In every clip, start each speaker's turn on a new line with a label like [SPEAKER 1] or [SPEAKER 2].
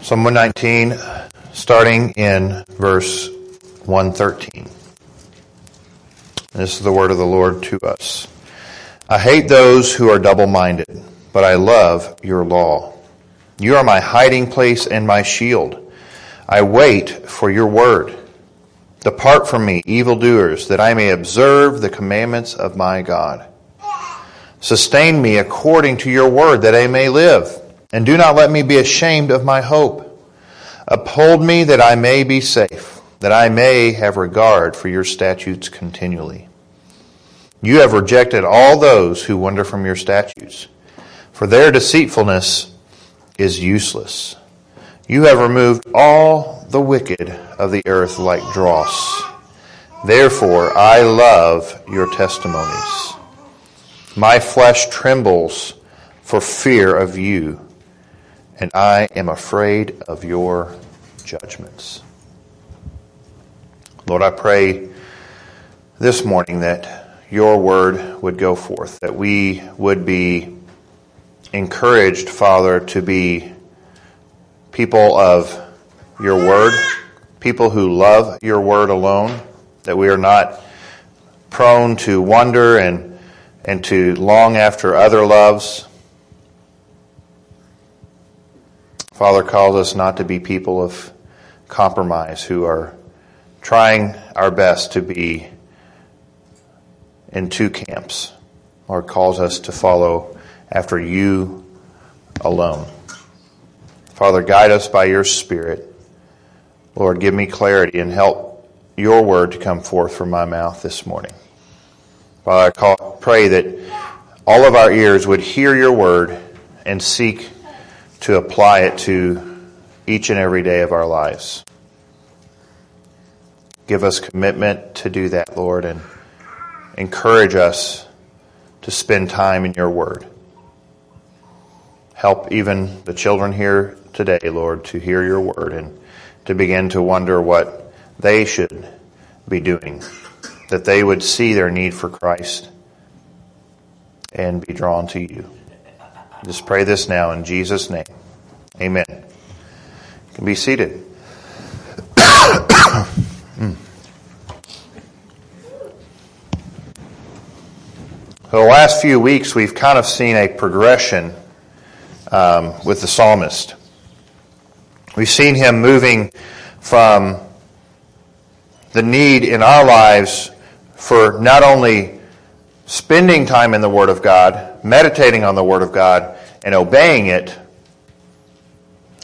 [SPEAKER 1] Psalm 119, starting in verse 113. This is the word of the Lord to us. I hate those who are double minded, but I love your law. You are my hiding place and my shield. I wait for your word. Depart from me, evildoers, that I may observe the commandments of my God. Sustain me according to your word, that I may live, and do not let me be ashamed of my hope. Uphold me that I may be safe, that I may have regard for your statutes continually. You have rejected all those who wander from your statutes, for their deceitfulness is useless. You have removed all the wicked of the earth like dross. Therefore, I love your testimonies. My flesh trembles for fear of you, and I am afraid of your judgments. Lord, I pray this morning that your word would go forth, that we would be encouraged, Father, to be people of your word, people who love your word alone, that we are not prone to wonder and, and to long after other loves. Father calls us not to be people of compromise who are trying our best to be in two camps. Lord calls us to follow after you alone. Father, guide us by your Spirit. Lord, give me clarity and help your word to come forth from my mouth this morning. Father, I call, pray that all of our ears would hear your word and seek to apply it to each and every day of our lives. Give us commitment to do that, Lord, and encourage us to spend time in your word. Help even the children here today, Lord, to hear your word and to begin to wonder what they should be doing, that they would see their need for Christ and be drawn to you. Just pray this now in Jesus' name. Amen. You can be seated. For the last few weeks, we've kind of seen a progression um, with the psalmist. We've seen him moving from the need in our lives for not only spending time in the Word of God, meditating on the Word of God, and obeying it,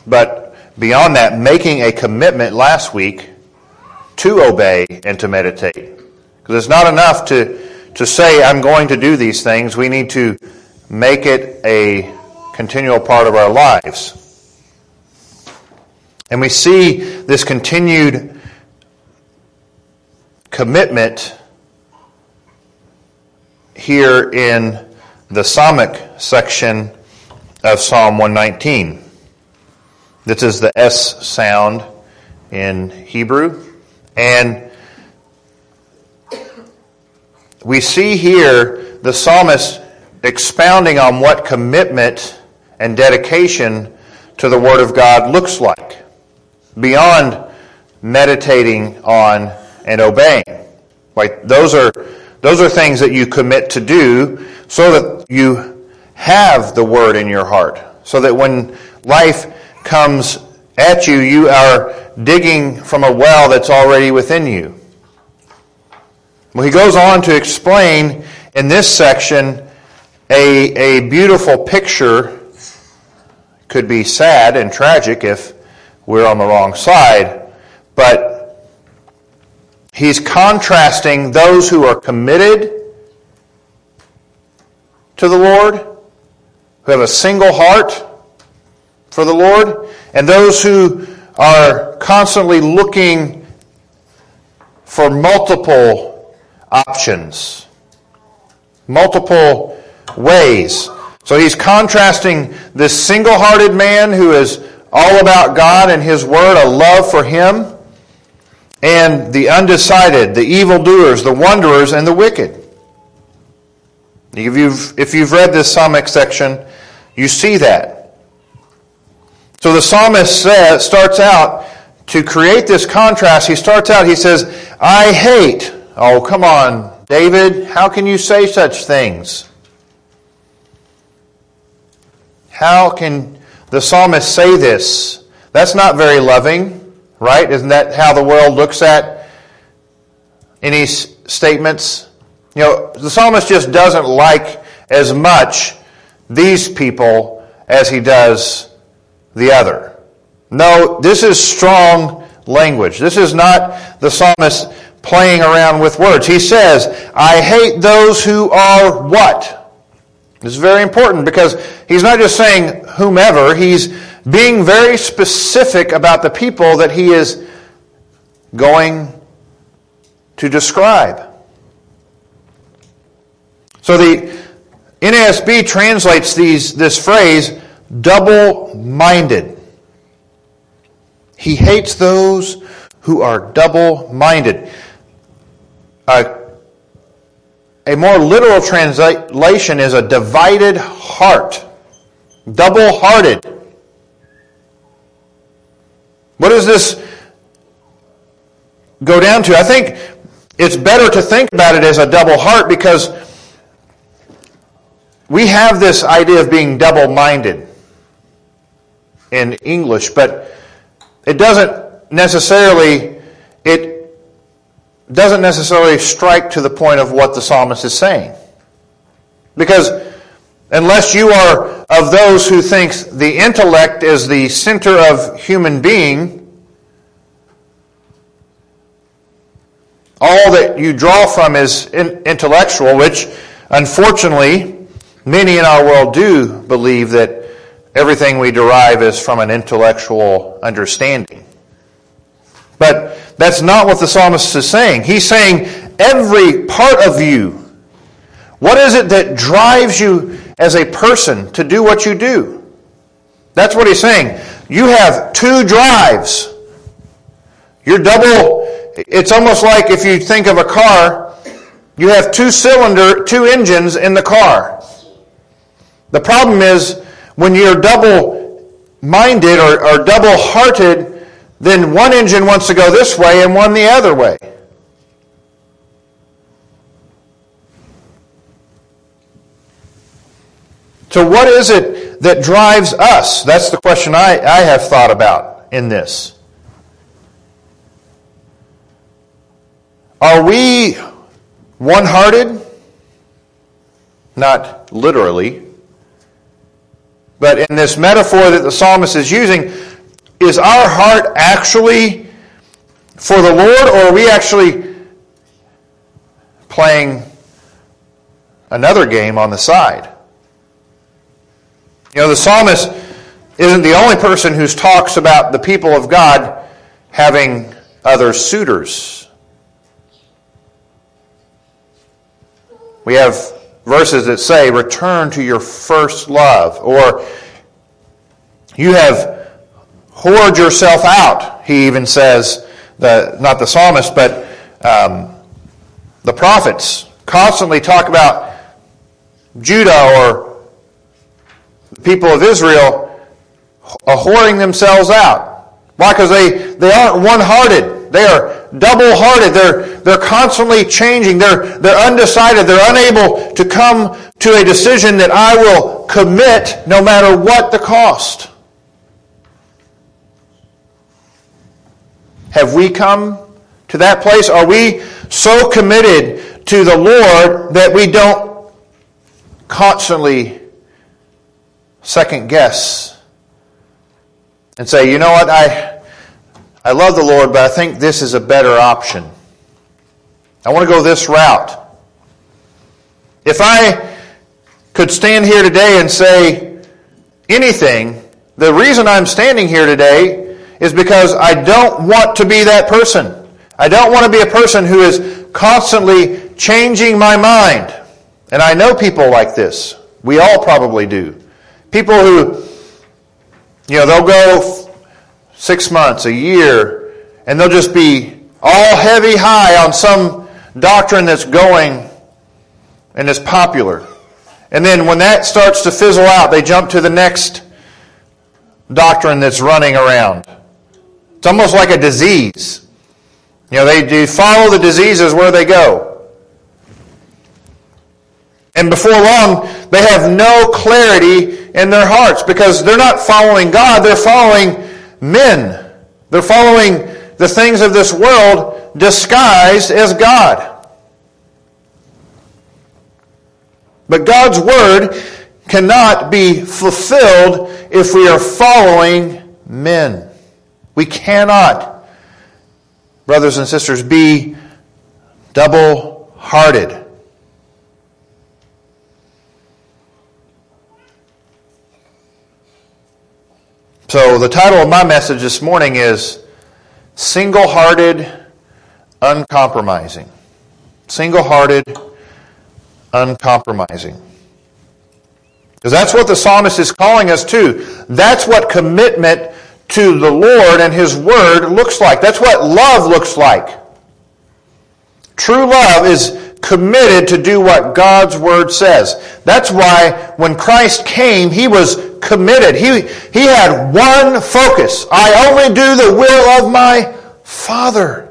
[SPEAKER 1] but beyond that, making a commitment last week to obey and to meditate. Because it's not enough to, to say, I'm going to do these things. We need to make it a continual part of our lives. And we see this continued commitment here in the Samekh section of Psalm 119. This is the S sound in Hebrew. And we see here the psalmist expounding on what commitment and dedication to the Word of God looks like beyond meditating on and obeying. Like those are those are things that you commit to do so that you have the word in your heart. So that when life comes at you, you are digging from a well that's already within you. Well, he goes on to explain in this section a, a beautiful picture. Could be sad and tragic if we're on the wrong side, but he's contrasting those who are committed to the Lord, who have a single heart for the Lord, and those who are constantly looking for multiple options, multiple ways. So he's contrasting this single hearted man who is all about God and His Word, a love for Him, and the undecided, the evildoers, the wanderers, and the wicked. If you've, if you've read this Samekh section, you see that. So the psalmist says, starts out to create this contrast. He starts out, he says, I hate. Oh, come on, David, how can you say such things? How can the psalmist say this? That's not very loving, right? Isn't that how the world looks at any statements? You know, the psalmist just doesn't like as much these people as he does the other. No, this is strong language. This is not the psalmist playing around with words. He says, I hate those who are what? This is very important because he's not just saying whomever, he's being very specific about the people that he is going to describe. So the NASB translates these, this phrase double minded. He hates those who are double minded. Uh, a more literal translation is a divided heart, double hearted. What does this go down to? I think it's better to think about it as a double heart because we have this idea of being double minded in English, but it doesn't necessarily it doesn't necessarily strike to the point of what the psalmist is saying. Because unless you are of those who think the intellect is the center of human being, all that you draw from is intellectual, which unfortunately many in our world do believe that everything we derive is from an intellectual understanding. But that's not what the psalmist is saying. He's saying every part of you. What is it that drives you as a person to do what you do? That's what he's saying. You have two drives. You're double. It's almost like if you think of a car, you have two cylinder, two engines in the car. The problem is when you're double minded or, or double hearted, then one engine wants to go this way and one the other way. So, what is it that drives us? That's the question I, I have thought about in this. Are we one hearted? Not literally. But in this metaphor that the psalmist is using, is our heart actually for the Lord, or are we actually playing another game on the side? You know, the psalmist isn't the only person who talks about the people of God having other suitors. We have verses that say, Return to your first love, or you have hoard yourself out, he even says, the, not the psalmist, but um, the prophets constantly talk about Judah or the people of Israel are whoring themselves out. Why? Because they, they aren't one-hearted. They are double-hearted. They're, they're constantly changing. They're, they're undecided. They're unable to come to a decision that I will commit no matter what the cost. Have we come to that place? Are we so committed to the Lord that we don't constantly second guess and say, you know what, I, I love the Lord, but I think this is a better option. I want to go this route. If I could stand here today and say anything, the reason I'm standing here today is because I don't want to be that person. I don't want to be a person who is constantly changing my mind. And I know people like this. We all probably do. People who, you know, they'll go six months, a year, and they'll just be all heavy high on some doctrine that's going and is popular. And then when that starts to fizzle out, they jump to the next doctrine that's running around. It's almost like a disease. You know, they follow the diseases where they go. And before long, they have no clarity in their hearts because they're not following God, they're following men. They're following the things of this world disguised as God. But God's word cannot be fulfilled if we are following men. We cannot, brothers and sisters, be double hearted. So, the title of my message this morning is Single Hearted, Uncompromising. Single Hearted, Uncompromising. Because that's what the psalmist is calling us to. That's what commitment to the Lord and His Word looks like. That's what love looks like. True love is committed to do what God's Word says. That's why when Christ came, He was committed. He, he had one focus. I only do the will of my Father.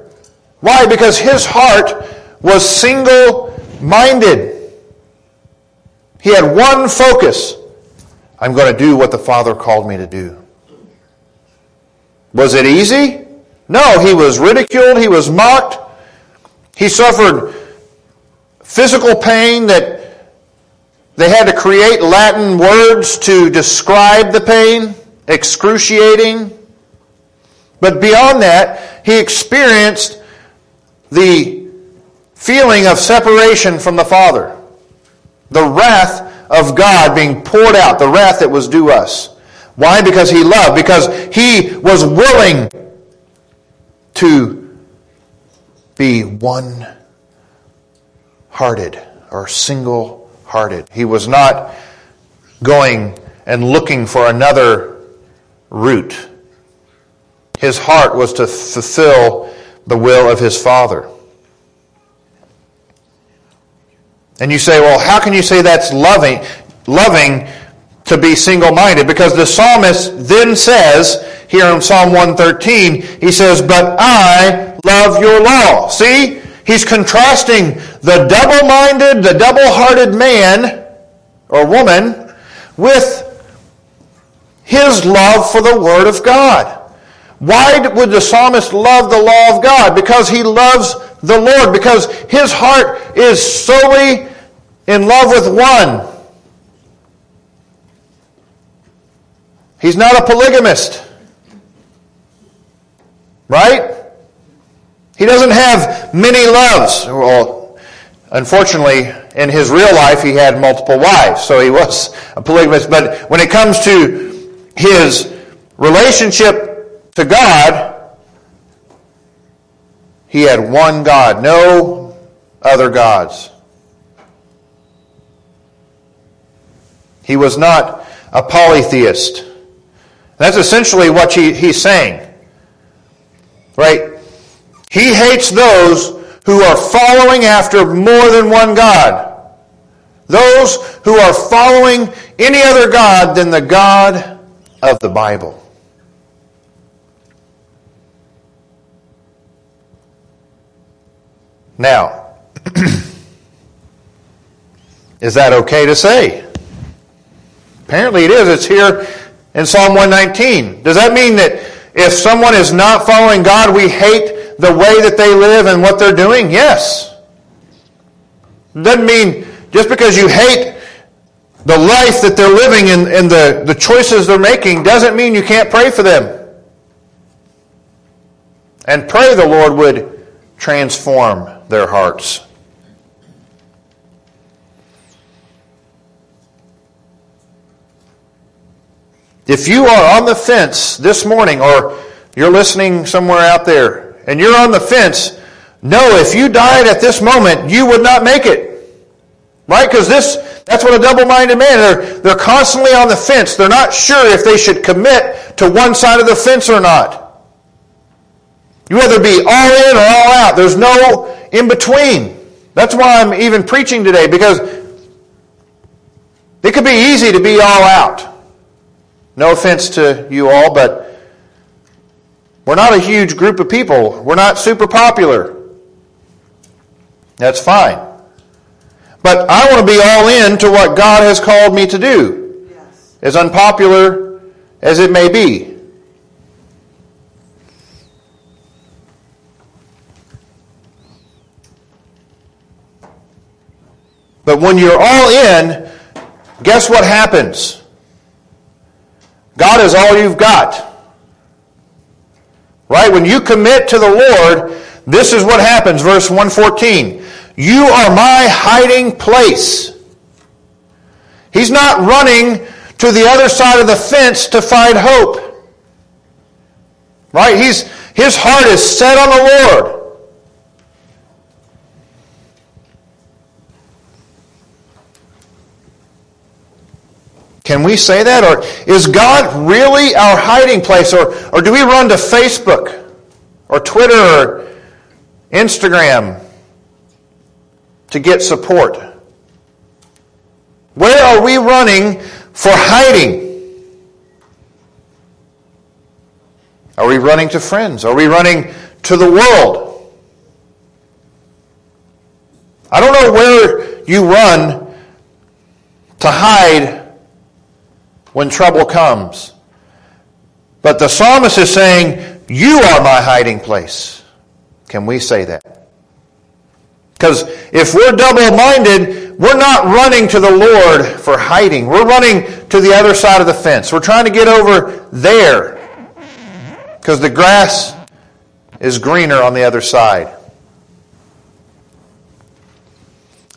[SPEAKER 1] Why? Because His heart was single-minded. He had one focus. I'm going to do what the Father called me to do. Was it easy? No, he was ridiculed, he was mocked, he suffered physical pain that they had to create Latin words to describe the pain, excruciating. But beyond that, he experienced the feeling of separation from the Father, the wrath of God being poured out, the wrath that was due us. Why? Because he loved, because he was willing to be one hearted or single hearted. He was not going and looking for another route. His heart was to fulfill the will of his Father. And you say, well, how can you say that's loving? Loving to be single minded because the psalmist then says here in Psalm 113, he says, But I love your law. See? He's contrasting the double minded, the double hearted man or woman with his love for the Word of God. Why would the psalmist love the law of God? Because he loves the Lord, because his heart is solely in love with one. He's not a polygamist. Right? He doesn't have many loves. Well, unfortunately, in his real life, he had multiple wives, so he was a polygamist. But when it comes to his relationship to God, he had one God, no other gods. He was not a polytheist. That's essentially what he, he's saying. Right? He hates those who are following after more than one God. Those who are following any other God than the God of the Bible. Now, is that okay to say? Apparently it is. It's here in Psalm 119. Does that mean that if someone is not following God, we hate the way that they live and what they're doing? Yes. Doesn't mean just because you hate the life that they're living and, and the, the choices they're making doesn't mean you can't pray for them. And pray the Lord would transform their hearts. If you are on the fence this morning, or you're listening somewhere out there, and you're on the fence, know if you died at this moment, you would not make it. Right? Because this, that's what a double-minded man, they're, they're constantly on the fence. They're not sure if they should commit to one side of the fence or not. You either be all in or all out. There's no in between. That's why I'm even preaching today, because it could be easy to be all out. No offense to you all, but we're not a huge group of people. We're not super popular. That's fine. But I want to be all in to what God has called me to do, yes. as unpopular as it may be. But when you're all in, guess what happens? God is all you've got. Right? When you commit to the Lord, this is what happens. Verse 114. You are my hiding place. He's not running to the other side of the fence to find hope. Right? He's, his heart is set on the Lord. Can we say that? Or is God really our hiding place? Or, or do we run to Facebook or Twitter or Instagram to get support? Where are we running for hiding? Are we running to friends? Are we running to the world? I don't know where you run to hide when trouble comes. But the psalmist is saying, You are my hiding place. Can we say that? Because if we're double minded, we're not running to the Lord for hiding. We're running to the other side of the fence. We're trying to get over there. Because the grass is greener on the other side.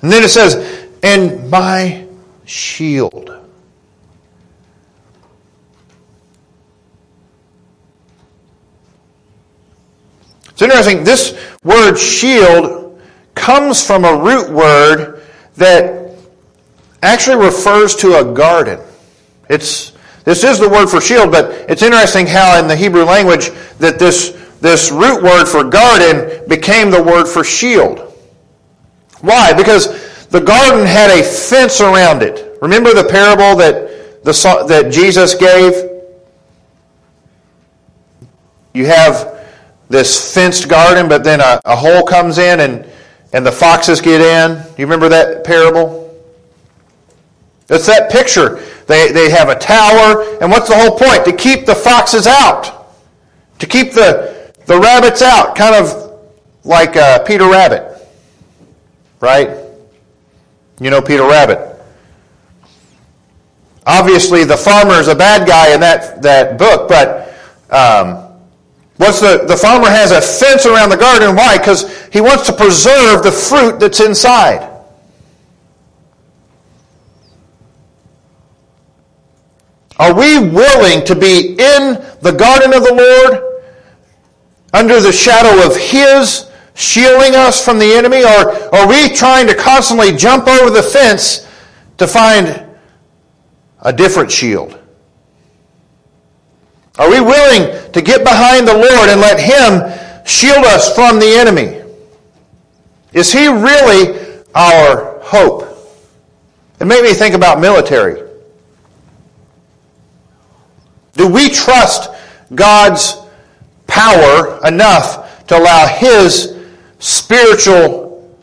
[SPEAKER 1] And then it says, and my shield. It's interesting, this word shield comes from a root word that actually refers to a garden. It's, this is the word for shield, but it's interesting how in the Hebrew language that this, this root word for garden became the word for shield. Why? Because the garden had a fence around it. Remember the parable that, the, that Jesus gave? You have this fenced garden, but then a, a hole comes in and, and the foxes get in. You remember that parable? It's that picture. They, they have a tower, and what's the whole point? To keep the foxes out. To keep the, the rabbits out. Kind of like uh, Peter Rabbit. Right? You know Peter Rabbit. Obviously, the farmer is a bad guy in that, that book, but um, What's the, the farmer has a fence around the garden. Why? Because he wants to preserve the fruit that's inside. Are we willing to be in the garden of the Lord under the shadow of His shielding us from the enemy? Or are we trying to constantly jump over the fence to find a different shield? Are we willing to get behind the Lord and let Him shield us from the enemy? Is He really our hope? It made me think about military. Do we trust God's power enough to allow His spiritual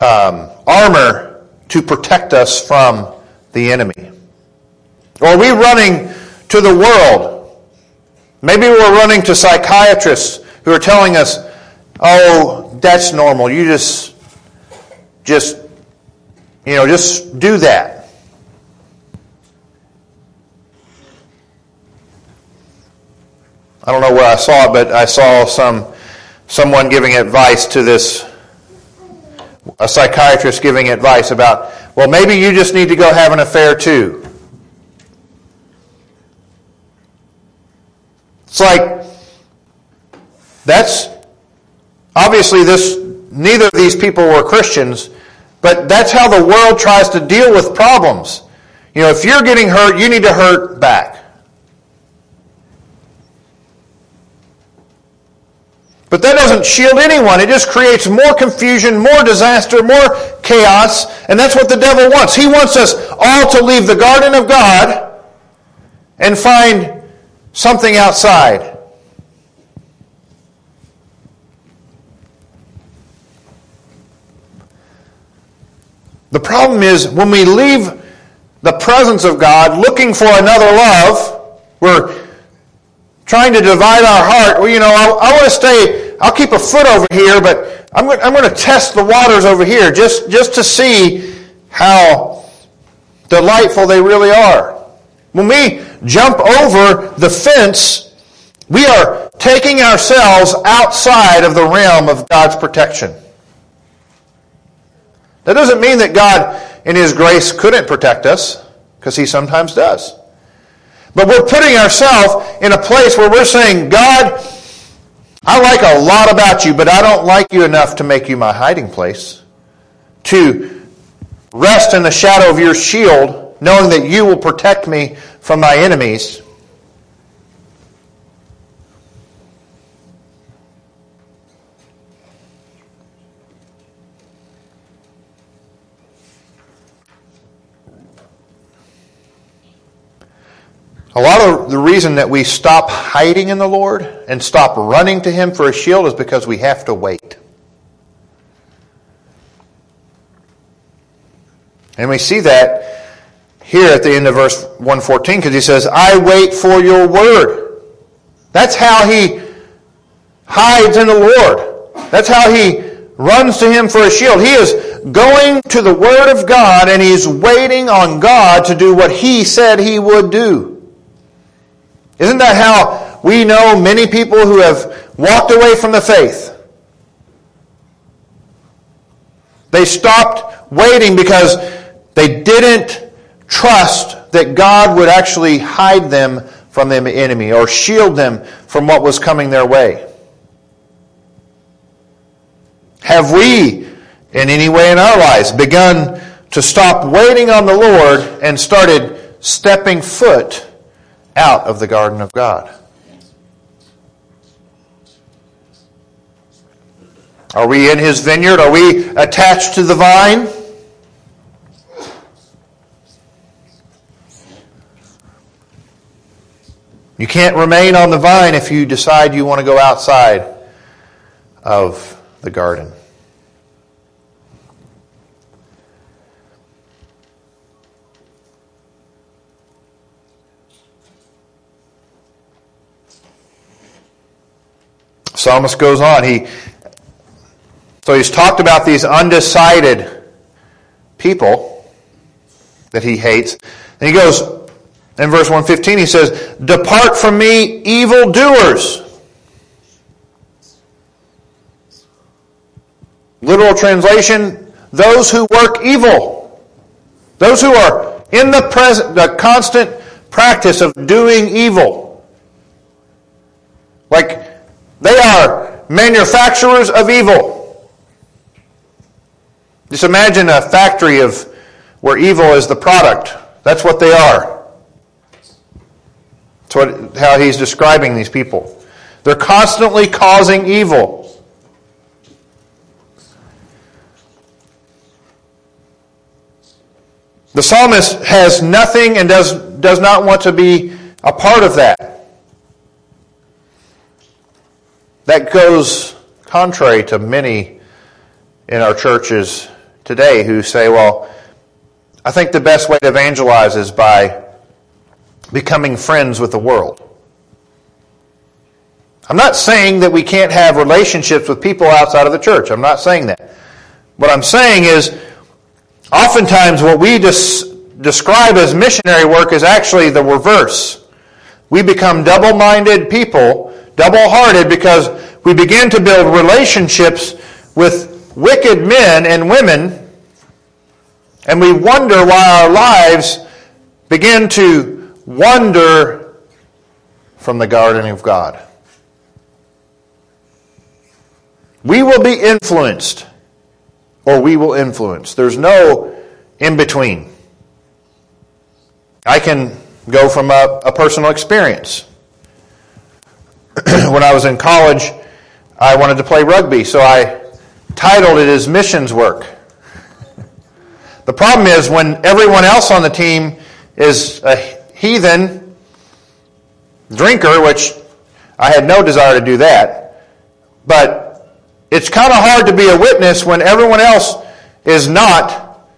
[SPEAKER 1] um, armor to protect us from the enemy? Or are we running to the world? Maybe we're running to psychiatrists who are telling us, oh, that's normal. You just, just, you know, just do that. I don't know where I saw it, but I saw some someone giving advice to this a psychiatrist giving advice about, well, maybe you just need to go have an affair too. It's like, that's obviously this, neither of these people were Christians, but that's how the world tries to deal with problems. You know, if you're getting hurt, you need to hurt back. But that doesn't shield anyone. It just creates more confusion, more disaster, more chaos. And that's what the devil wants. He wants us all to leave the garden of God and find something outside. The problem is when we leave the presence of God looking for another love, we're trying to divide our heart. Well, you know, I, I want to stay, I'll keep a foot over here, but I'm I'm going to test the waters over here just, just to see how delightful they really are. When we jump over the fence, we are taking ourselves outside of the realm of God's protection. That doesn't mean that God, in His grace, couldn't protect us, because He sometimes does. But we're putting ourselves in a place where we're saying, God, I like a lot about you, but I don't like you enough to make you my hiding place. To rest in the shadow of your shield, knowing that you will protect me from my enemies. A lot of the reason that we stop hiding in the Lord and stop running to Him for a shield is because we have to wait. And we see that here at the end of verse 114 because he says, I wait for your word. That's how he hides in the Lord. That's how he runs to him for a shield. He is going to the word of God and he's waiting on God to do what he said he would do. Isn't that how we know many people who have walked away from the faith? They stopped waiting because they didn't trust that God would actually hide them from the enemy or shield them from what was coming their way. Have we, in any way in our lives, begun to stop waiting on the Lord and started stepping foot out of the garden of God. Are we in his vineyard? Are we attached to the vine? You can't remain on the vine if you decide you want to go outside of the garden. Psalmist goes on. He so he's talked about these undecided people that he hates. And he goes in verse 115 he says, "Depart from me, evil doers." Literal translation, those who work evil. Those who are in the present the constant practice of doing evil. Like they are manufacturers of evil. Just imagine a factory of where evil is the product. That's what they are. That's what, how he's describing these people. They're constantly causing evil. The psalmist has nothing and does, does not want to be a part of that. That goes contrary to many in our churches today who say, well, I think the best way to evangelize is by becoming friends with the world. I'm not saying that we can't have relationships with people outside of the church. I'm not saying that. What I'm saying is, oftentimes what we des- describe as missionary work is actually the reverse. We become double minded people double hearted because we begin to build relationships with wicked men and women, and we wonder why our lives begin to wander from the garden of God. We will be influenced, or we will influence. There's no in between. I can go from a, a personal experience. when I was in college, I wanted to play rugby, so I titled it as missions work. The problem is when everyone else on the team is a heathen drinker, which I had no desire to do that, but it's kind of hard to be a witness when everyone else is not,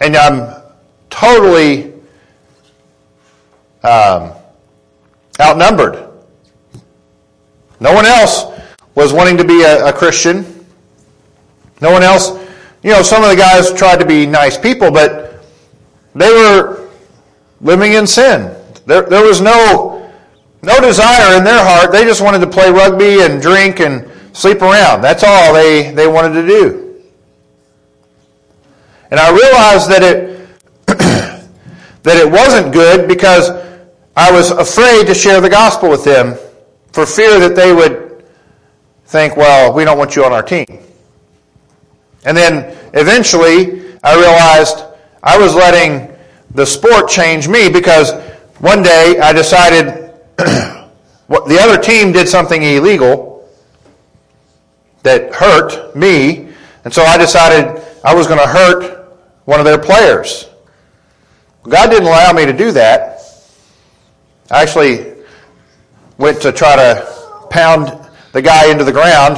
[SPEAKER 1] and I'm totally um, outnumbered. No one else was wanting to be a, a Christian. No one else, you know, some of the guys tried to be nice people, but they were living in sin. There, there was no, no desire in their heart. They just wanted to play rugby and drink and sleep around. That's all they, they wanted to do. And I realized that it, that it wasn't good because I was afraid to share the gospel with them for fear that they would think, well, we don't want you on our team. And then eventually I realized I was letting the sport changed me because one day I decided the other team did something illegal that hurt me, and so I decided I was going to hurt one of their players. God didn't allow me to do that. I actually went to try to pound the guy into the ground,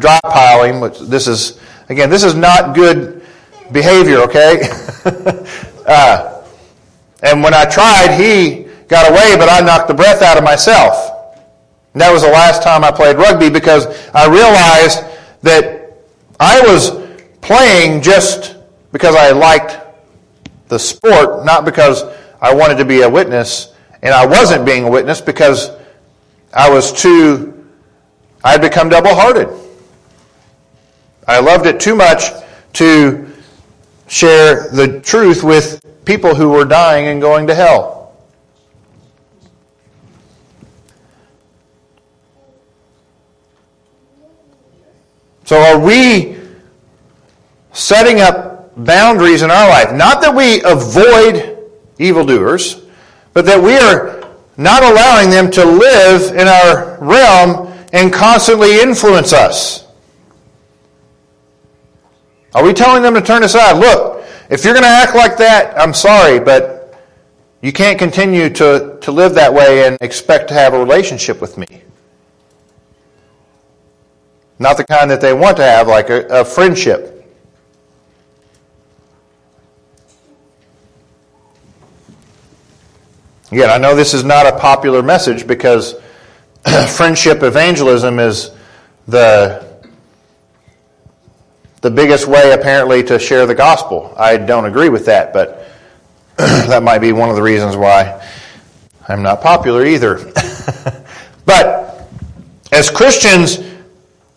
[SPEAKER 1] dry piling, which this is, again, this is not good behavior, okay? uh, and when I tried, he got away, but I knocked the breath out of myself. And that was the last time I played rugby because I realized that I was playing just because I liked the sport, not because I wanted to be a witness. And I wasn't being a witness because I was too, I had become double hearted. I loved it too much to share the truth with people who were dying and going to hell. So are we setting up boundaries in our life? Not that we avoid evildoers, but that we are not allowing them to live in our realm and constantly influence us. Are we telling them to turn aside? Look, if you're going to act like that, I'm sorry, but you can't continue to, to live that way and expect to have a relationship with me. Not the kind that they want to have, like a, a friendship. Again, I know this is not a popular message because friendship evangelism is the the biggest way apparently to share the gospel. I don't agree with that, but that might be one of the reasons why I'm not popular either. but as Christians,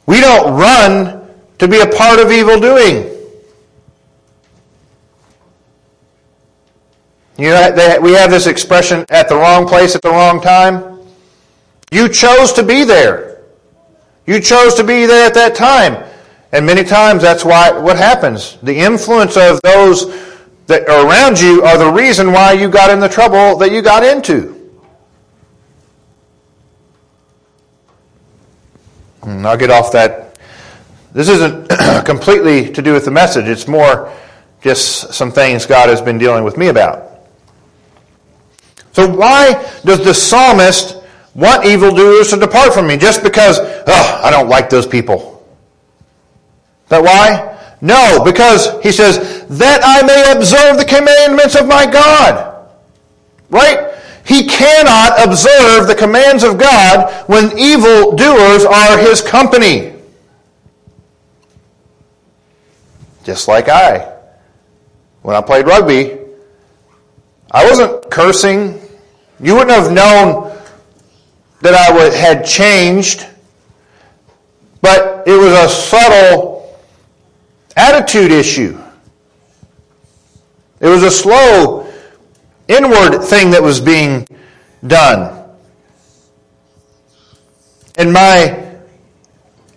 [SPEAKER 1] we don't run to be a part of evil doing. You know, they, we have this expression at the wrong place at the wrong time. You chose to be there. You chose to be there at that time. And many times that's why what happens. The influence of those that are around you are the reason why you got in the trouble that you got into. And I'll get off that. This isn't completely to do with the message. It's more just some things God has been dealing with me about. So why does the psalmist want evildoers to depart from me? Just because, oh, I don't like those people. That why? No, because he says, that I may observe the commandments of my God. Right? He cannot observe the commands of God when evil doers are his company. Just like I. When I played rugby, I wasn't cursing. You wouldn't have known that I had changed. But it was a subtle attitude issue. It was a slow inward thing that was being done. And my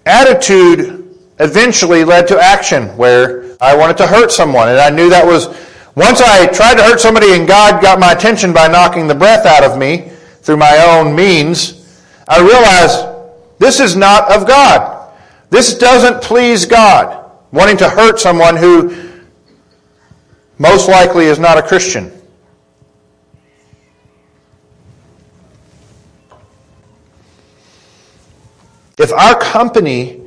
[SPEAKER 1] attitude eventually led to action where I wanted to hurt someone. And I knew that was once I tried to hurt somebody and God got my attention by knocking the breath out of me through my own means, I realized This is not of God. This doesn't please God. Wanting to hurt someone who most likely is not a Christian. If our company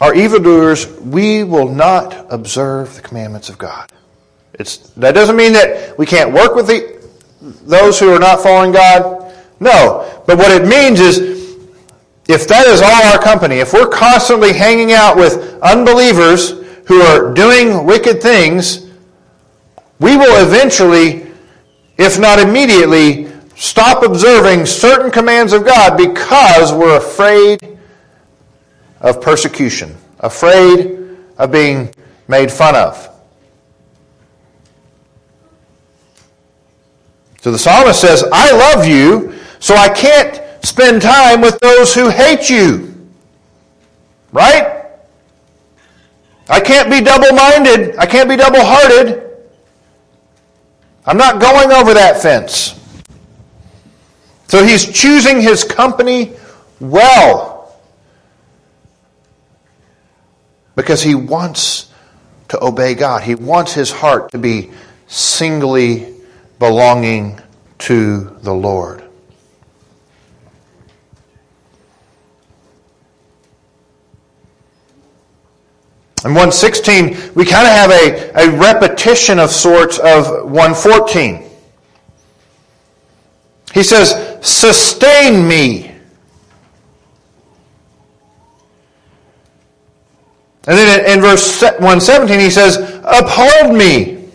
[SPEAKER 1] are evildoers, we will not observe the commandments of God. It's, that doesn't mean that we can't work with the, those who are not following God. No. But what it means is, if that is all our company, if we're constantly hanging out with unbelievers who are doing wicked things, we will eventually, if not immediately, stop observing certain commands of God because we're afraid of persecution, afraid of being made fun of. So the psalmist says, I love you, so I can't spend time with those who hate you. Right? I can't be double minded. I can't be double hearted. I'm not going over that fence. So he's choosing his company well because he wants to obey God. He wants his heart to be singly belonging to the Lord. In 116, we kind of have a, a repetition of sorts of 114. He says, sustain me. And then in verse 117, he says, uphold me.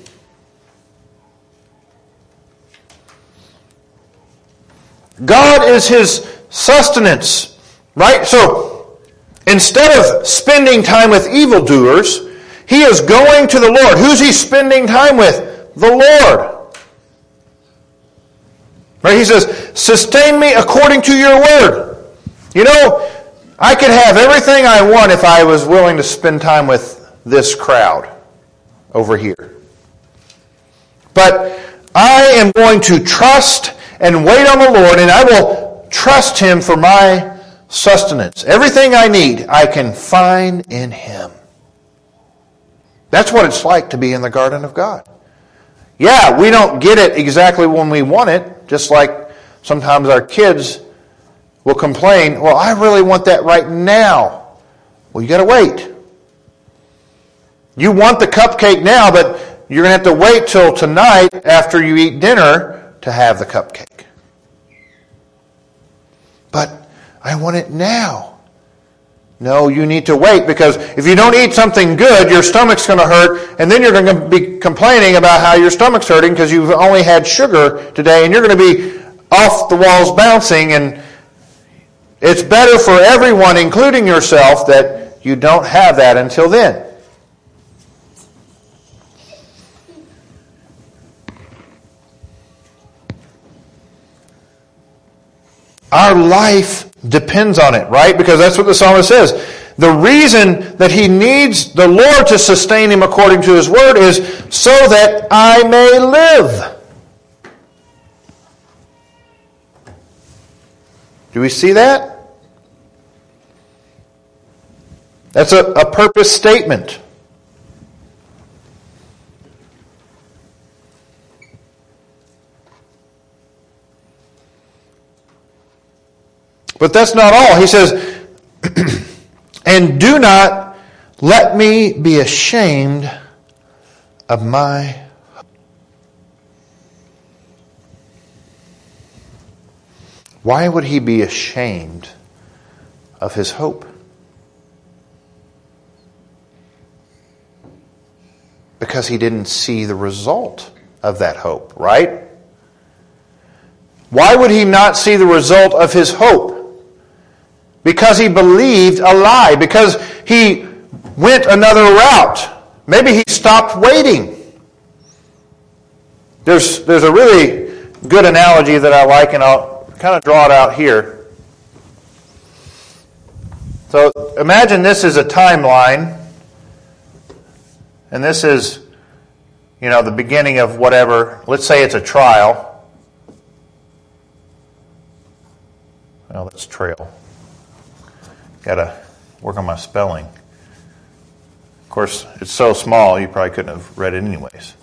[SPEAKER 1] God is his sustenance, right? So instead of spending time with evildoers, he is going to the Lord. Who's he spending time with? The Lord. Right? He says, sustain me according to your word. You know, I could have everything I want if I was willing to spend time with this crowd over here. But I am going to trust and wait on the Lord, and I will trust Him for my sustenance. Everything I need, I can find in Him. That's what it's like to be in the garden of God. Yeah, we don't get it exactly when we want it, just like sometimes our kids will complain, well, I really want that right now. Well, you got to wait. You want the cupcake now, but you're going to have to wait till tonight after you eat dinner to have the cupcake. But I want it now. No, you need to wait because if you don't eat something good, your stomach's going to hurt, and then you're going to be complaining about how your stomach's hurting because you've only had sugar today, and you're going to be off the walls bouncing. And it's better for everyone, including yourself, that you don't have that until then. Our life depends on it, right? Because that's what the psalmist says. The reason that he needs the Lord to sustain him according to his word is so that I may live. Do we see that? That's a, a purpose statement. But that's not all. He says, and do not let me be ashamed of my Why would he be ashamed of his hope? Because he didn't see the result of that hope, right? Why would he not see the result of his hope? Because he believed a lie, because he went another route. Maybe he stopped waiting. There's, there's a really good analogy that I like, and I'll kind of draw it out here. So imagine this is a timeline, and this is, you know, the beginning of whatever. Let's say it's a trial. Well, that's trail. Got to work on my spelling. Of course, it's so small you probably couldn't have read it anyways.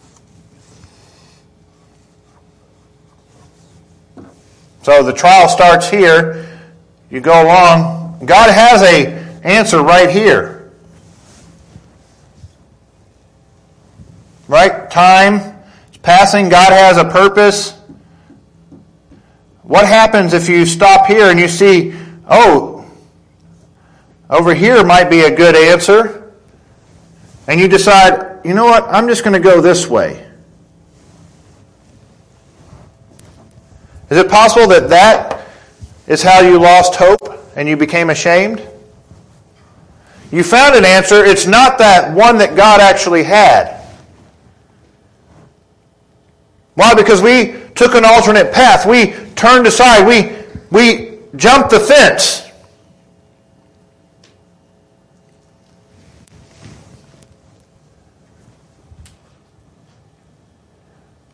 [SPEAKER 1] So the trial starts here. You go along. God has a answer right here. Right? Time is passing. God has a purpose. What happens if you stop here and you see, oh, over here might be a good answer, and you decide, you know what, I'm just going to go this way. Is it possible that that is how you lost hope and you became ashamed? You found an answer, it's not that one that God actually had. Why? Because we took an alternate path. We turned aside. We, we jumped the fence.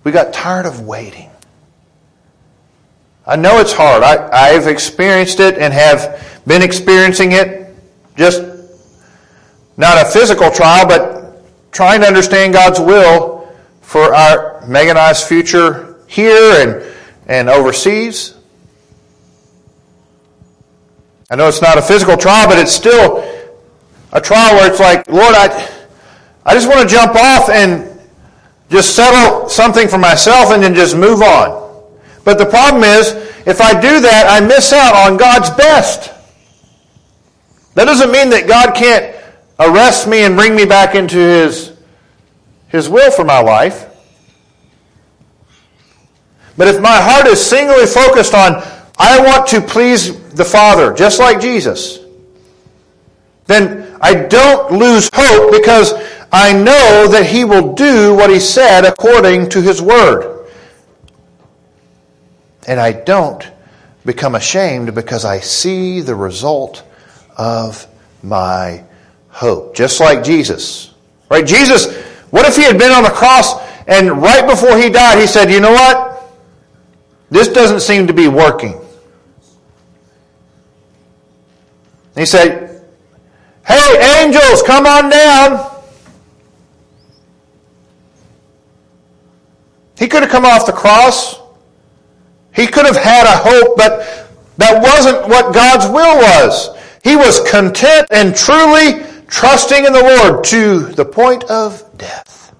[SPEAKER 1] We got tired of waiting. I know it's hard. I, I've experienced it and have been experiencing it. Just not a physical trial, but trying to understand God's will for our Meg and I's future here and, and overseas. I know it's not a physical trial, but it's still a trial where it's like, Lord, I, I just want to jump off and just settle something for myself and then just move on. But the problem is, if I do that, I miss out on God's best. That doesn't mean that God can't arrest me and bring me back into His, His will for my life. But if my heart is singly focused on, I want to please the Father, just like Jesus, then I don't lose hope because I know that He will do what He said according to His Word. And I don't become ashamed because I see the result of my hope. Just like Jesus. Right? Jesus, what if He had been on the cross and right before He died, He said, you know what? This doesn't seem to be working. He said, Hey, angels, come on down. He could have come off the cross. He could have had a hope, but that wasn't what God's will was. He was content and truly trusting in the Lord to the point of death.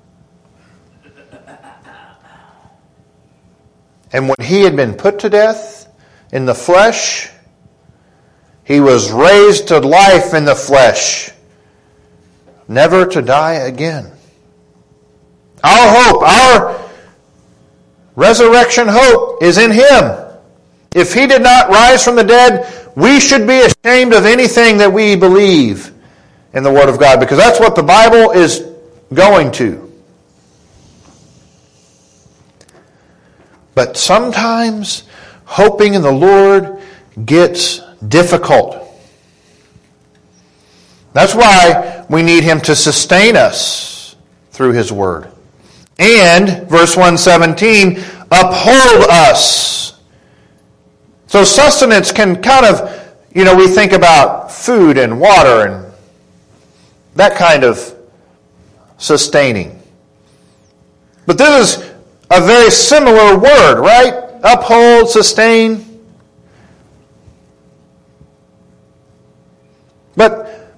[SPEAKER 1] And when he had been put to death in the flesh, he was raised to life in the flesh, never to die again. Our hope, our Resurrection hope is in Him. If He did not rise from the dead, we should be ashamed of anything that we believe in the Word of God because that's what the Bible is going to. But sometimes hoping in the Lord gets difficult. That's why we need Him to sustain us through His Word and, verse 117, uphold us. So sustenance can kind of, you know, we think about food and water and that kind of sustaining. But this is a very similar word, right? Uphold, sustain. But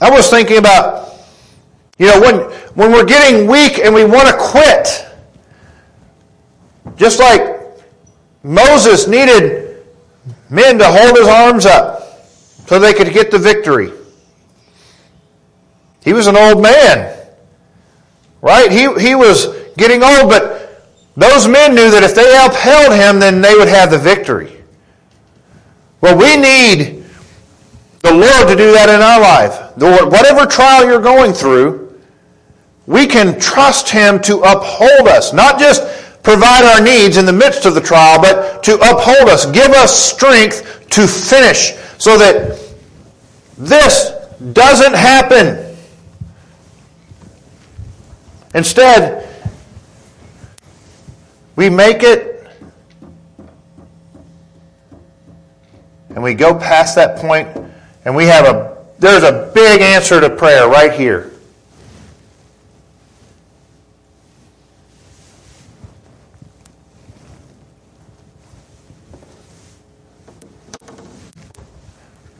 [SPEAKER 1] I was thinking about you know, when, when we're getting weak and we want to quit, just like Moses needed men to hold his arms up so they could get the victory. He was an old man, right? He, he was getting old, but those men knew that if they upheld him, then they would have the victory. Well, we need the Lord to do that in our life. Whatever trial you're going through, we can trust Him to uphold us, not just provide our needs in the midst of the trial, but to uphold us, give us strength to finish so that this doesn't happen. Instead, we make it and we go past that point And we have a, there's a big answer to prayer right here.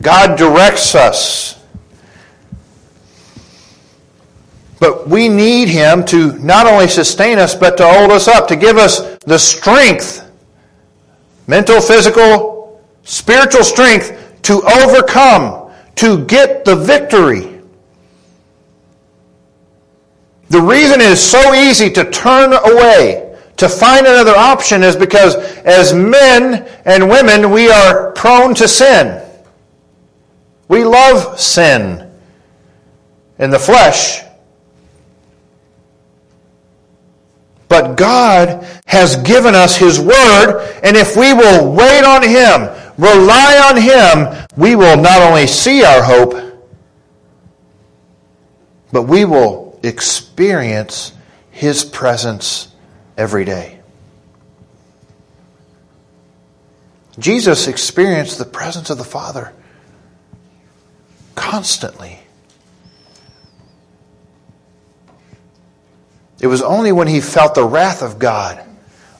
[SPEAKER 1] God directs us. But we need Him to not only sustain us, but to hold us up, to give us the strength, mental, physical, spiritual strength to overcome, to get the victory. The reason it is so easy to turn away, to find another option, is because as men and women, we are prone to sin. We love sin in the flesh. But God has given us His Word, and if we will wait on Him, rely on Him, we will not only see our hope, but we will experience His presence every day. Jesus experienced the presence of the Father constantly. It was only when he felt the wrath of God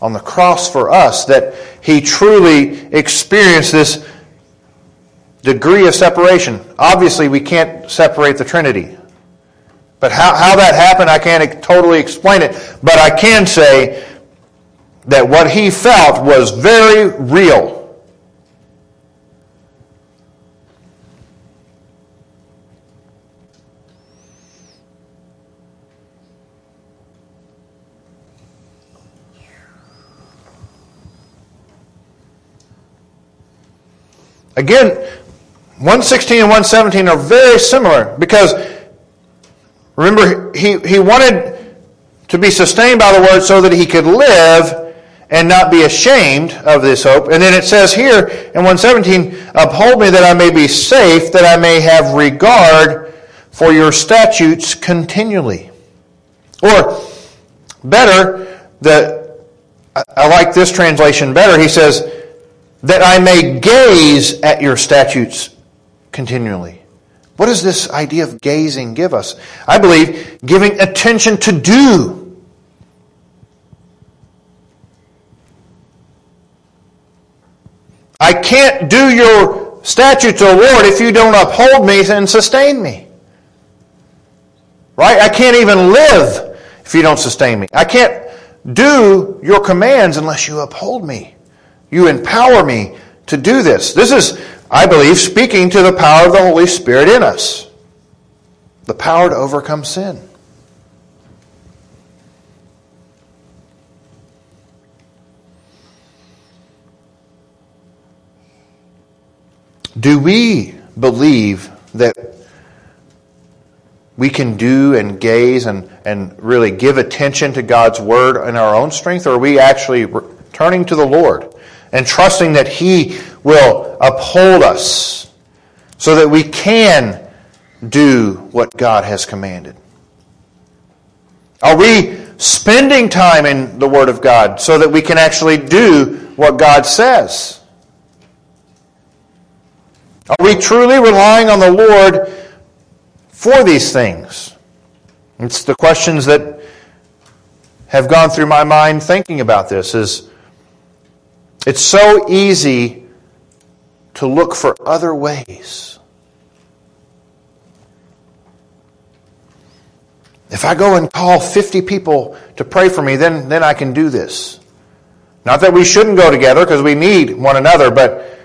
[SPEAKER 1] on the cross for us that he truly experienced this degree of separation. Obviously, we can't separate the Trinity. But how, how that happened, I can't totally explain it. But I can say that what he felt was very real. Again, 116 and 117 are very similar because remember, he, he wanted to be sustained by the word so that he could live and not be ashamed of this hope. And then it says here in 117, Uphold me that I may be safe, that I may have regard for your statutes continually. Or better, the, I like this translation better. He says, that I may gaze at your statutes continually. What does this idea of gazing give us? I believe giving attention to do. I can't do your statutes, O Lord, if you don't uphold me and sustain me. Right? I can't even live if you don't sustain me. I can't do your commands unless you uphold me. You empower me to do this. This is, I believe, speaking to the power of the Holy Spirit in us. The power to overcome sin. Do we believe that we can do and gaze and, and really give attention to God's Word in our own strength, or are we actually turning to the Lord and trusting that He will uphold us so that we can do what God has commanded? Are we spending time in the Word of God so that we can actually do what God says? Are we truly relying on the Lord for these things? It's the questions that have gone through my mind thinking about this is it's so easy to look for other ways. If I go and call 50 people to pray for me, then, then I can do this. Not that we shouldn't go together because we need one another, but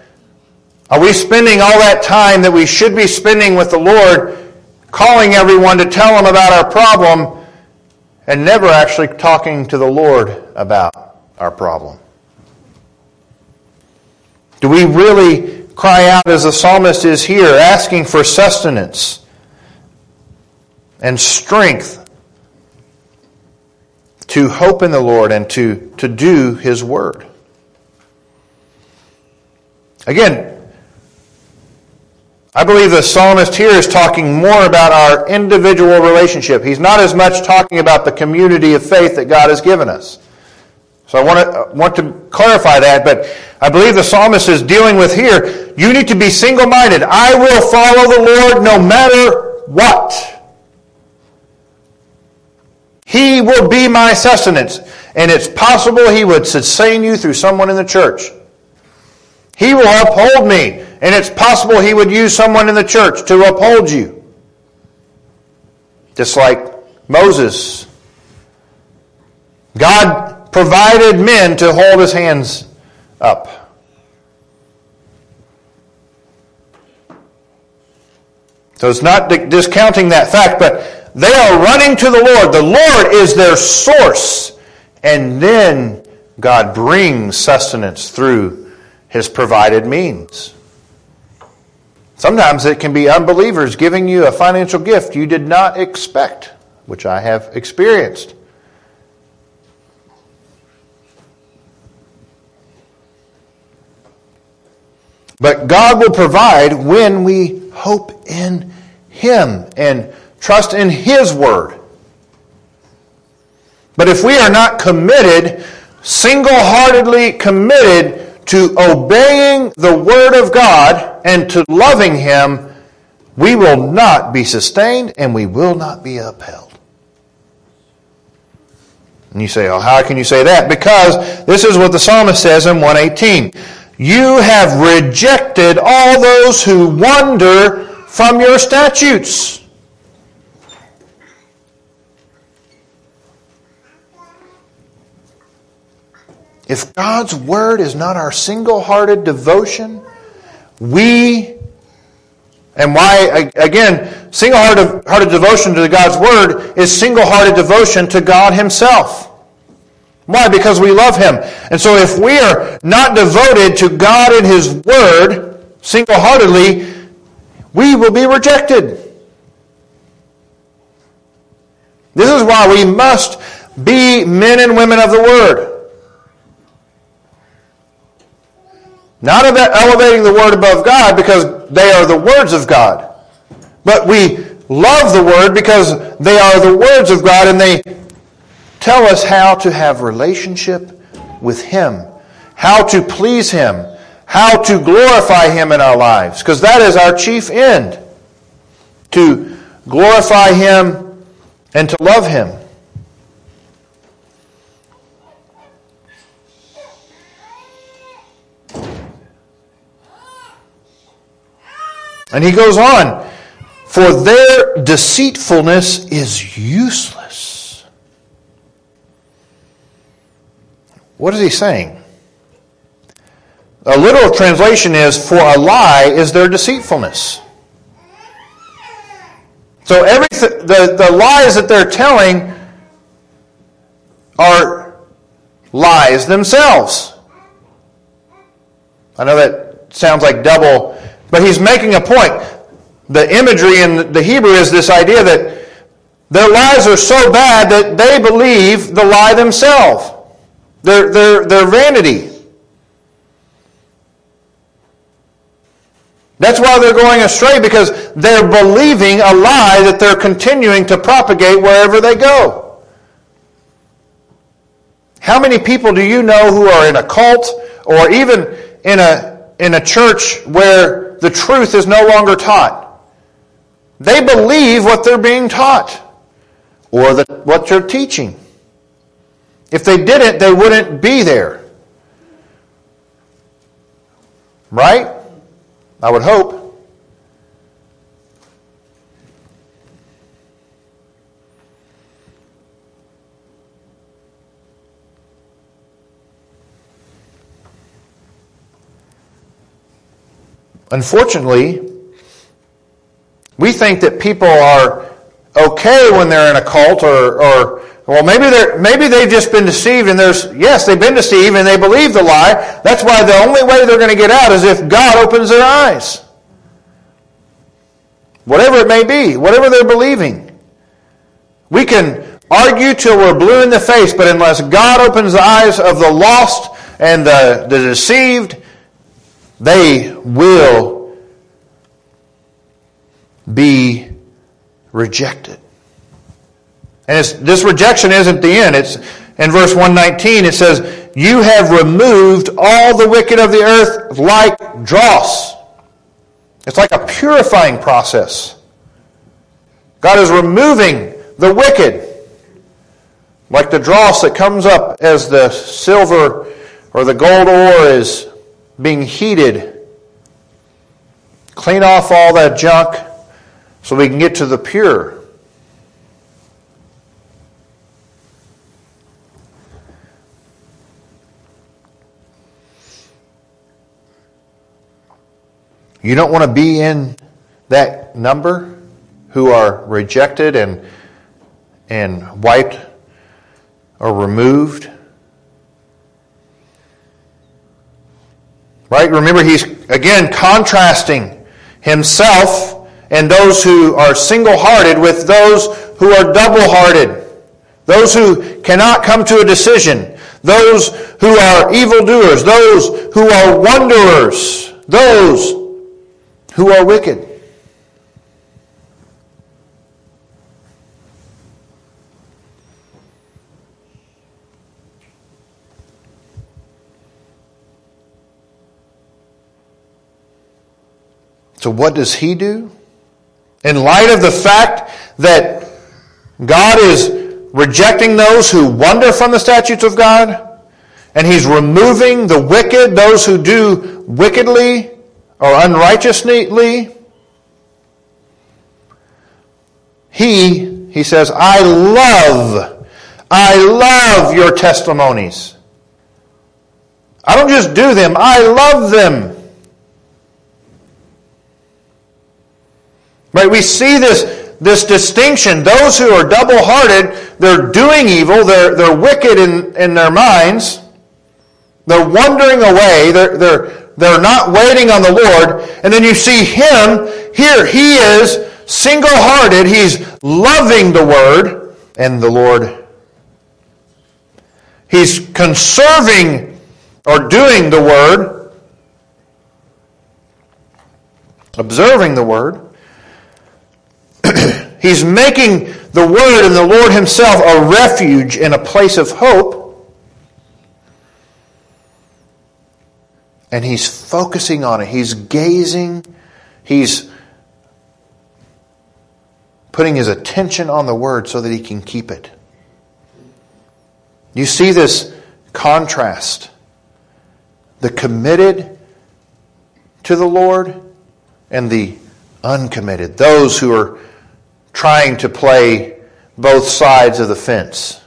[SPEAKER 1] are we spending all that time that we should be spending with the Lord calling everyone to tell them about our problem and never actually talking to the Lord about our problem? Do we really cry out as the psalmist is here, asking for sustenance and strength to hope in the Lord and to, to do His word? Again, I believe the psalmist here is talking more about our individual relationship. He's not as much talking about the community of faith that God has given us. So I want to, uh, want to clarify that, but I believe the psalmist is dealing with here, you need to be single-minded. I will follow the Lord no matter what. He will be my sustenance. And it's possible he would sustain you through someone in the church. He will uphold me. And it's possible he would use someone in the church to uphold you. Just like Moses. God provided men to hold his hands up. So it's not discounting that fact, but they are running to the Lord. The Lord is their source. And then God brings sustenance through his provided means. Sometimes it can be unbelievers giving you a financial gift you did not expect, which I have experienced. But God will provide when we hope in Him and trust in His Word. But if we are not committed, single heartedly committed to obeying the Word of God and to loving Him, we will not be sustained and we will not be upheld. And you say, oh, how can you say that? Because this is what the psalmist says in 118. You have rejected all those who wander from your statutes. If God's word is not our single hearted devotion, we, and why, again, single hearted devotion to God's word is single hearted devotion to God Himself. Why? Because we love Him. And so if we are not devoted to God and His Word single heartedly, we will be rejected. This is why we must be men and women of the Word. Not elevating the Word above God because they are the words of God. But we love the Word because they are the words of God and they tell us how to have relationship with Him, how to please Him, how to glorify Him in our lives, because that is our chief end to glorify Him and to love Him. And he goes on, for their deceitfulness is useless. What is he saying? A literal translation is, for a lie is their deceitfulness. So every the, the lies that they're telling are lies themselves. I know that sounds like double, but he's making a point. The imagery in the Hebrew is this idea that their lies are so bad that they believe the lie themselves. Their, their, their vanity. That's why they're going astray because they're believing a lie that they're continuing to propagate wherever they go. How many people do you know who are in a cult or even in a, in a church where the truth is no longer taught? They believe what they're being taught or the, what they're teaching. If they didn't, they wouldn't be there. Right? I would hope. Unfortunately, we think that people are okay when they're in a cult or, or well, maybe they're, maybe they've just been deceived and there's, yes, they've been deceived and they believe the lie. That's why the only way they're going to get out is if God opens their eyes. Whatever it may be, whatever they're believing. We can argue till we're blue in the face, but unless God opens the eyes of the lost and the, the deceived, they will be rejected. And this rejection isn't the end. It's, in verse 119, it says, You have removed all the wicked of the earth like dross. It's like a purifying process. God is removing the wicked, like the dross that comes up as the silver or the gold ore is being heated. Clean off all that junk so we can get to the pure. You don't want to be in that number who are rejected and, and wiped or removed. Right? Remember, he's again contrasting himself and those who are single hearted with those who are double hearted. Those who cannot come to a decision. Those who are evildoers. Those who are wanderers. Those who are wicked. So, what does he do? In light of the fact that God is rejecting those who wander from the statutes of God, and he's removing the wicked, those who do wickedly or unrighteously, he, he says, I love, I love your testimonies. I don't just do them, I love them. Right? We see this, this distinction. Those who are double hearted, they're doing evil, they're, they're wicked in, in their minds, they're wandering away, they're, they're, they're not waiting on the Lord. And then you see him here. He is single hearted, he's loving the Word and the Lord. He's conserving or doing the Word, observing the Word. He's making the Word and the Lord Himself a refuge and a place of hope. And he's focusing on it. He's gazing. He's putting his attention on the Word so that he can keep it. You see this contrast. The committed to the Lord and the uncommitted. Those who are trying to play both sides of the fence.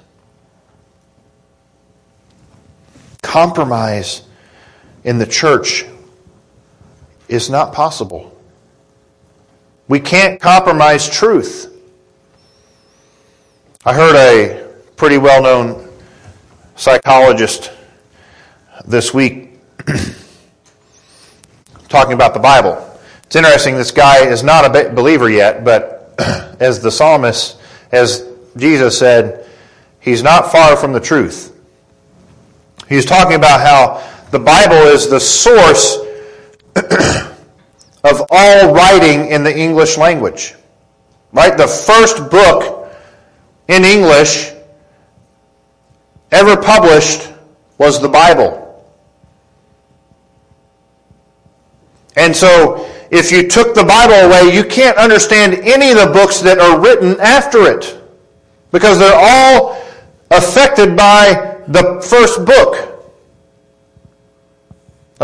[SPEAKER 1] Compromise in the church is not possible. We can't compromise truth. I heard a pretty well known psychologist this week talking about the Bible. It's interesting, this guy is not a believer yet, but as the psalmist, as Jesus said, he's not far from the truth. He's talking about how the Bible is the source of all writing in the English language. Right? The first book in English ever published was the Bible. And so if you took the Bible away, you can't understand any of the books that are written after it because they're all affected by the first book.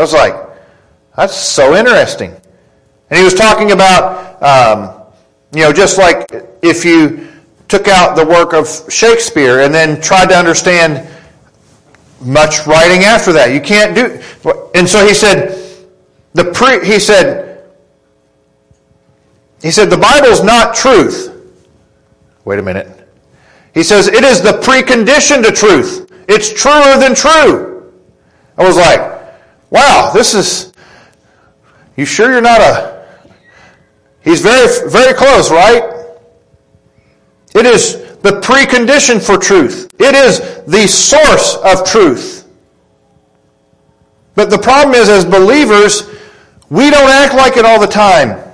[SPEAKER 1] I was like, that's so interesting. And he was talking about, um, you know, just like if you took out the work of Shakespeare and then tried to understand much writing after that. You can't do. And so he said, the pre, he said, he said, the Bible's not truth. Wait a minute. He says, it is the precondition to truth. It's truer than true. I was like, wow, this is, you sure you're not a, he's very, very close, right? It is the precondition for truth. It is the source of truth. But the problem is, as believers, we don't act like it all the time.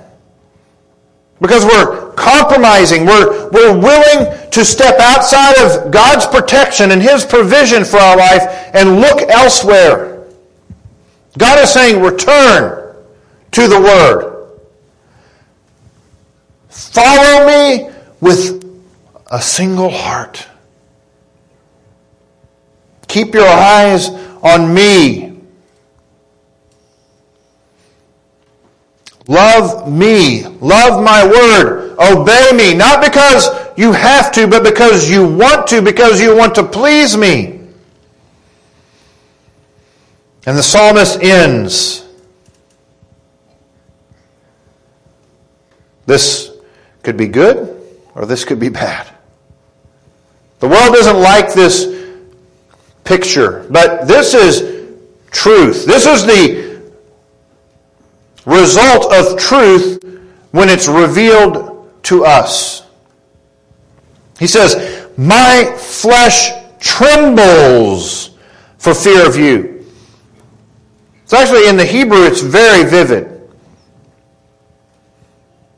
[SPEAKER 1] Because we're compromising. We're, we're willing to step outside of God's protection and His provision for our life and look elsewhere. God is saying, return to the Word. Follow me with a single heart. Keep your eyes on me. Love me. Love my word. Obey me. Not because you have to, but because you want to, because you want to please me. And the psalmist ends. This could be good or this could be bad. The world doesn't like this picture, but this is truth. This is the result of truth when it's revealed to us. He says, My flesh trembles for fear of you. It's actually in the Hebrew, it's very vivid.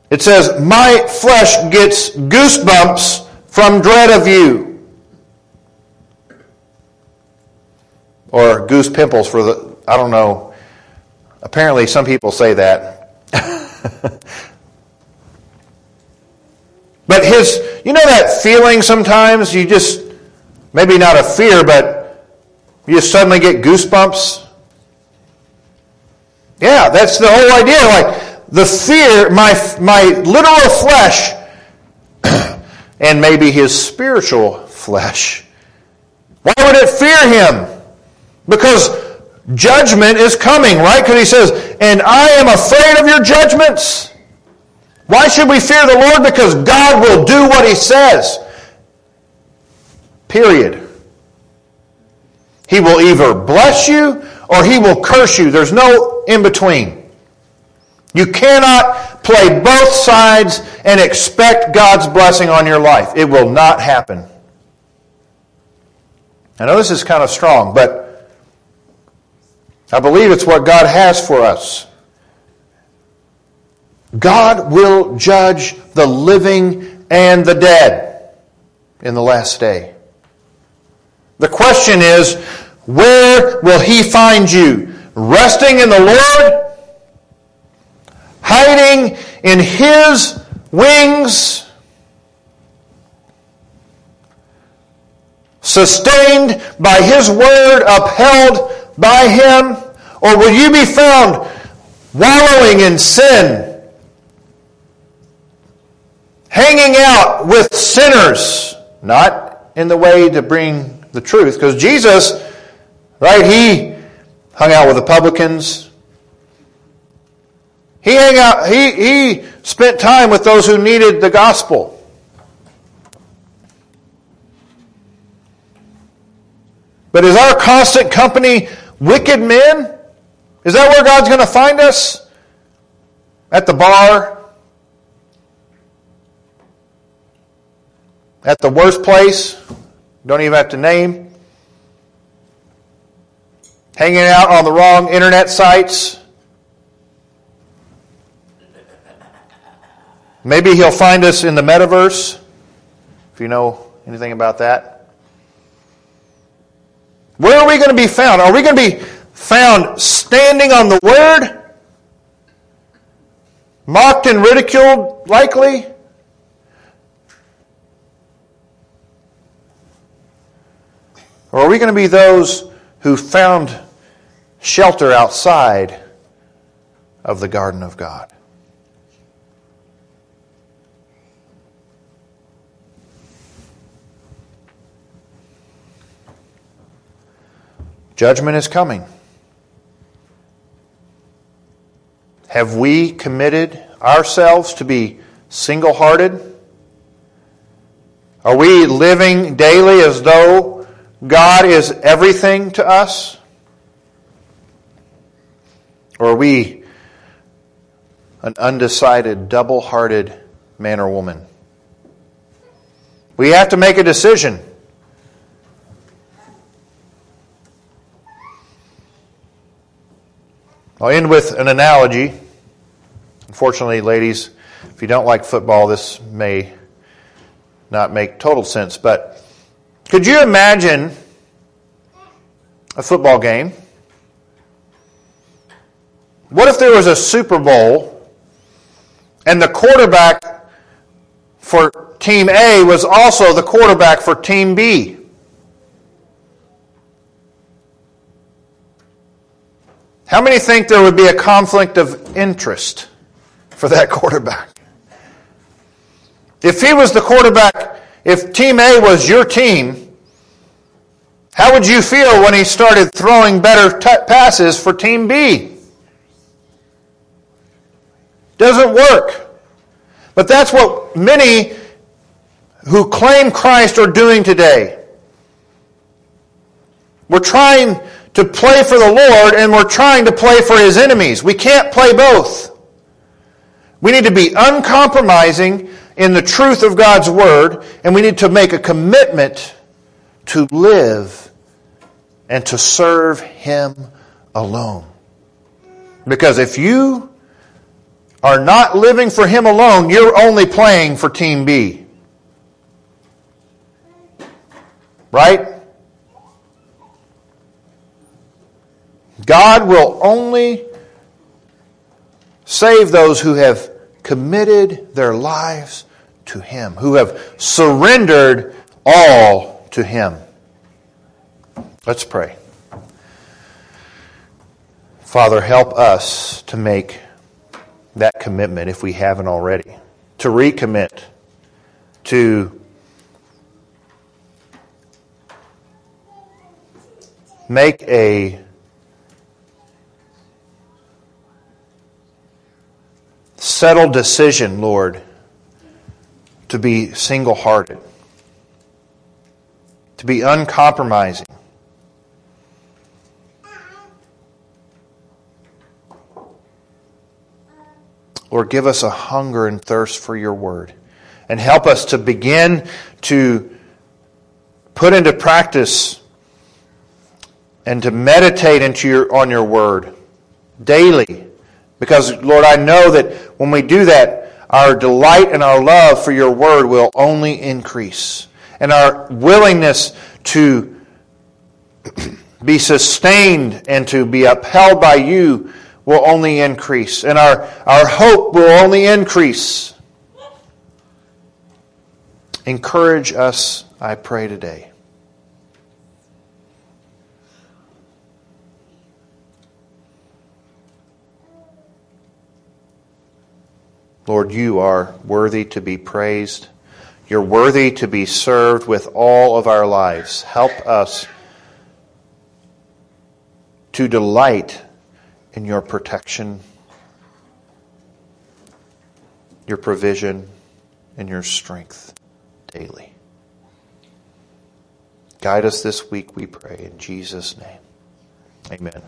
[SPEAKER 1] It says, My flesh gets goosebumps from dread of you. Or goose pimples for the, I don't know. Apparently, some people say that. but his, you know that feeling sometimes? You just, maybe not a fear, but you just suddenly get goosebumps? Yeah, that's the whole idea. Like, the fear, my, my literal flesh, and maybe his spiritual flesh. Why would it fear him? Because judgment is coming, right? Because he says, and I am afraid of your judgments. Why should we fear the Lord? Because God will do what he says. Period. He will either bless you or he will curse you. There's no in between. You cannot play both sides and expect God's blessing on your life. It will not happen. I know this is kind of strong, but I believe it's what God has for us. God will judge the living and the dead in the last day. The question is, where will He find you? Resting in the Lord? Hiding in His wings? Sustained by His word, upheld by him? Or will you be found wallowing in sin, hanging out with sinners, not in the way to bring the truth? Because Jesus, right, he hung out with the publicans. He hung out, he, he spent time with those who needed the gospel. But is our constant company wicked men? Is that where God's going to find us? At the bar? At the worst place? Don't even have to name. Hanging out on the wrong internet sites? Maybe he'll find us in the metaverse, if you know anything about that. Where are we going to be found? Are we going to be found standing on the Word? Mocked and ridiculed, likely? Or are we going to be those who found shelter outside of the garden of God? Judgment is coming. Have we committed ourselves to be single hearted? Are we living daily as though God is everything to us? Or are we an undecided, double hearted man or woman? We have to make a decision. I'll end with an analogy. Unfortunately, ladies, If you don't like football, this may not make total sense, but could you imagine a football game? What if there was a Super Bowl and the quarterback for Team A was also the quarterback for Team B? How many think there would be a conflict of interest for that quarterback? If he was the quarterback, if Team A was your team, how would you feel when he started throwing better t- passes for Team B? Doesn't work. But that's what many who claim Christ are doing today. We're trying to play for the Lord and we're trying to play for his enemies. We can't play both. We need to be uncompromising in the truth of God's Word, and we need to make a commitment to live and to serve Him alone. Because if you are not living for Him alone, you're only playing for Team B. Right? God will only save those who have committed their lives to Him, who have surrendered all to Him. Let's pray. Father, help us to make that commitment if we haven't already, to recommit, to make a settled decision, Lord, to be single hearted, to be uncompromising. Lord, give us a hunger and thirst for your word and help us to begin to put into practice and to meditate into your, on your word daily because, Lord, I know that when we do that, our delight and our love for your word will only increase. And our willingness to be sustained and to be upheld by you will only increase. And our, our hope will only increase. Encourage us, I pray today. Lord, you are worthy to be praised. You're worthy to be served with all of our lives. Help us to delight in your protection, your provision, and your strength daily. Guide us this week, we pray, in Jesus' name. Amen.